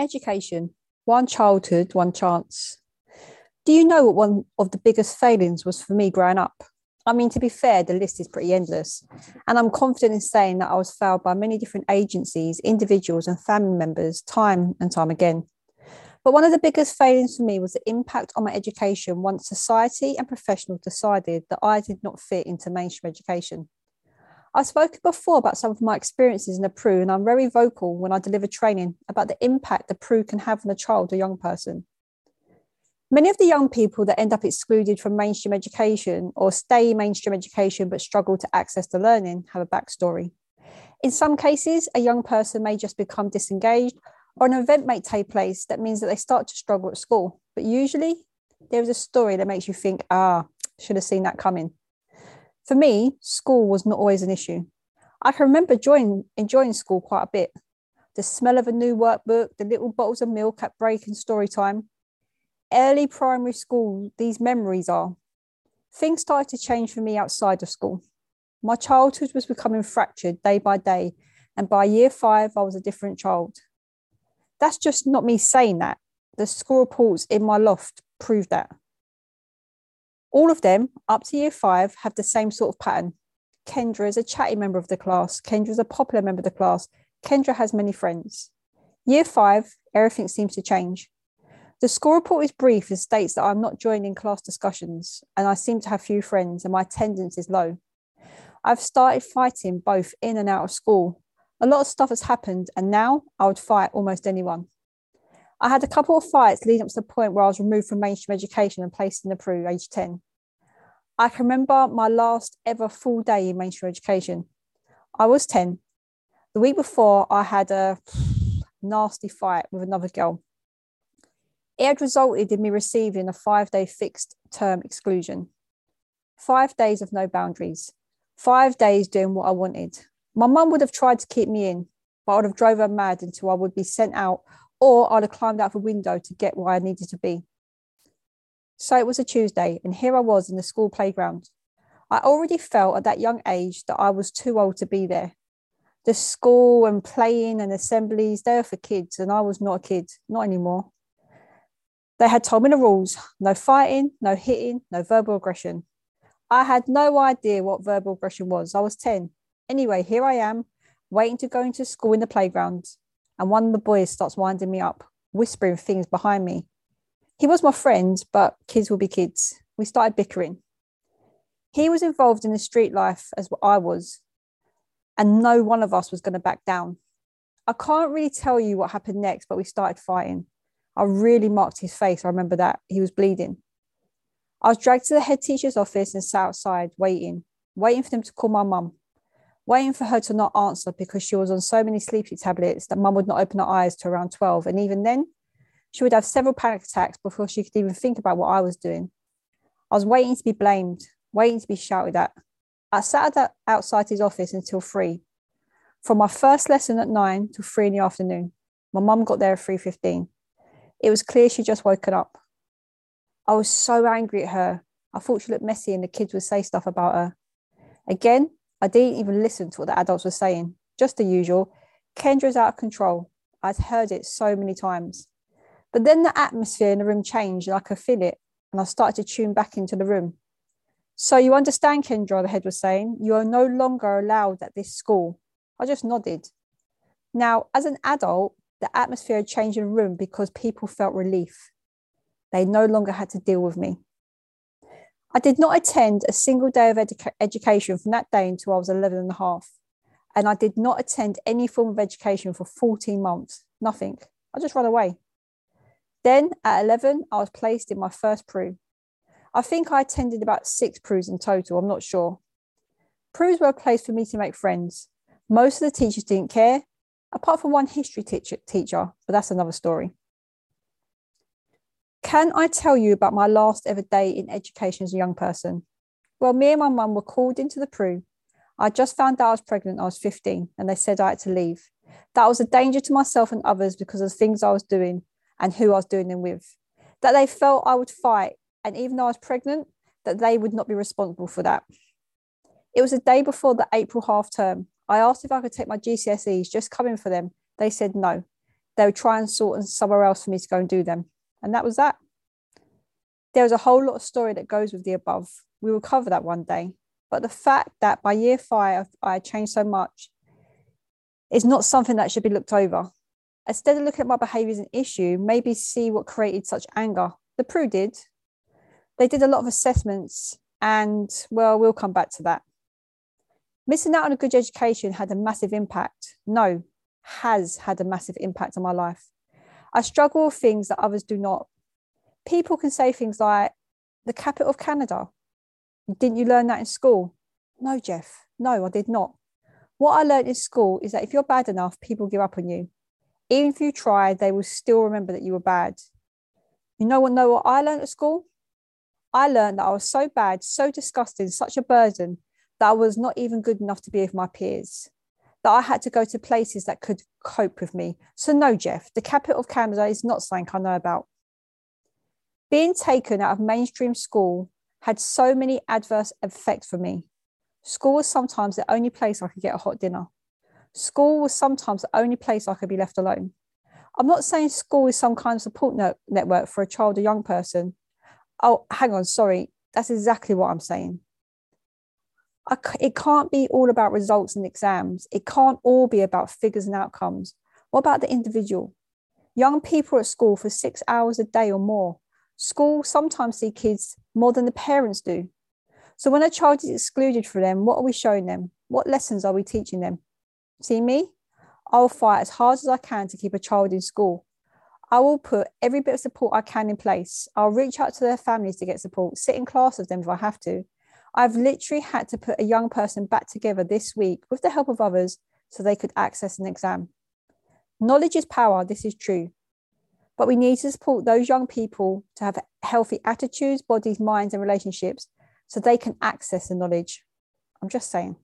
Education, one childhood, one chance. Do you know what one of the biggest failings was for me growing up? I mean, to be fair, the list is pretty endless. And I'm confident in saying that I was failed by many different agencies, individuals, and family members time and time again. But one of the biggest failings for me was the impact on my education once society and professionals decided that I did not fit into mainstream education. I've spoken before about some of my experiences in the PRU, and I'm very vocal when I deliver training about the impact the PRU can have on a child or young person. Many of the young people that end up excluded from mainstream education or stay in mainstream education but struggle to access the learning have a backstory. In some cases, a young person may just become disengaged or an event may take place that means that they start to struggle at school. But usually there is a story that makes you think, ah, should have seen that coming. For me, school was not always an issue. I can remember enjoying, enjoying school quite a bit. The smell of a new workbook, the little bottles of milk at break and story time. Early primary school, these memories are. Things started to change for me outside of school. My childhood was becoming fractured day by day, and by year five, I was a different child. That's just not me saying that. The school reports in my loft prove that. All of them, up to year five, have the same sort of pattern. Kendra is a chatty member of the class. Kendra is a popular member of the class. Kendra has many friends. Year five, everything seems to change. The school report is brief and states that I'm not joining class discussions and I seem to have few friends and my attendance is low. I've started fighting both in and out of school. A lot of stuff has happened and now I would fight almost anyone. I had a couple of fights leading up to the point where I was removed from mainstream education and placed in the PRU age 10. I can remember my last ever full day in mainstream education. I was 10. The week before, I had a nasty fight with another girl. It had resulted in me receiving a five day fixed term exclusion. Five days of no boundaries. Five days doing what I wanted. My mum would have tried to keep me in, but I would have drove her mad until I would be sent out or I'd have climbed out of a window to get where I needed to be. So it was a Tuesday, and here I was in the school playground. I already felt at that young age that I was too old to be there. The school and playing and assemblies, they were for kids, and I was not a kid, not anymore. They had told me the rules no fighting, no hitting, no verbal aggression. I had no idea what verbal aggression was. I was 10. Anyway, here I am, waiting to go into school in the playground and one of the boys starts winding me up, whispering things behind me. He was my friend, but kids will be kids. We started bickering. He was involved in the street life as I was, and no one of us was going to back down. I can't really tell you what happened next, but we started fighting. I really marked his face. I remember that. He was bleeding. I was dragged to the head teacher's office and sat outside waiting, waiting for them to call my mum waiting for her to not answer because she was on so many sleepy tablets that mum would not open her eyes to around 12. And even then, she would have several panic attacks before she could even think about what I was doing. I was waiting to be blamed, waiting to be shouted at. I sat outside his office until three. From my first lesson at nine to three in the afternoon. My mum got there at 3.15. It was clear she just woken up. I was so angry at her. I thought she looked messy and the kids would say stuff about her. Again, I didn't even listen to what the adults were saying, just the usual. Kendra's out of control. I'd heard it so many times. But then the atmosphere in the room changed and I could feel it, and I started to tune back into the room. So you understand, Kendra, the head was saying, you are no longer allowed at this school. I just nodded. Now, as an adult, the atmosphere had changed in the room because people felt relief. They no longer had to deal with me. I did not attend a single day of educa- education from that day until I was 11 and a half. And I did not attend any form of education for 14 months, nothing. I just ran away. Then at 11, I was placed in my first PRU. I think I attended about six PRUs in total, I'm not sure. PRUs were a place for me to make friends. Most of the teachers didn't care, apart from one history teacher, teacher but that's another story. Can I tell you about my last ever day in education as a young person? Well, me and my mum were called into the PRU. I just found out I was pregnant. I was 15, and they said I had to leave. That was a danger to myself and others because of the things I was doing and who I was doing them with. That they felt I would fight, and even though I was pregnant, that they would not be responsible for that. It was the day before the April half term. I asked if I could take my GCSEs, just coming for them. They said no. they would try and sort somewhere else for me to go and do them. And that was that. There was a whole lot of story that goes with the above. We will cover that one day. But the fact that by year five, I changed so much is not something that should be looked over. Instead of looking at my behavior as an issue, maybe see what created such anger. The Pru did. They did a lot of assessments, and well, we'll come back to that. Missing out on a good education had a massive impact. No, has had a massive impact on my life. I struggle with things that others do not. People can say things like, the capital of Canada. Didn't you learn that in school? No, Jeff. No, I did not. What I learned in school is that if you're bad enough, people give up on you. Even if you try, they will still remember that you were bad. You know what? Know what I learned at school? I learned that I was so bad, so disgusting, such a burden that I was not even good enough to be with my peers, that I had to go to places that could cope with me. So, no, Jeff, the capital of Canada is not something I know about. Being taken out of mainstream school had so many adverse effects for me. School was sometimes the only place I could get a hot dinner. School was sometimes the only place I could be left alone. I'm not saying school is some kind of support network for a child or young person. Oh, hang on, sorry. That's exactly what I'm saying it can't be all about results and exams. It can't all be about figures and outcomes. What about the individual? Young people at school for six hours a day or more. School sometimes see kids more than the parents do. So when a child is excluded from them, what are we showing them? What lessons are we teaching them? See me? I'll fight as hard as I can to keep a child in school. I will put every bit of support I can in place. I'll reach out to their families to get support, sit in class with them if I have to. I've literally had to put a young person back together this week with the help of others so they could access an exam. Knowledge is power, this is true. But we need to support those young people to have healthy attitudes, bodies, minds, and relationships so they can access the knowledge. I'm just saying.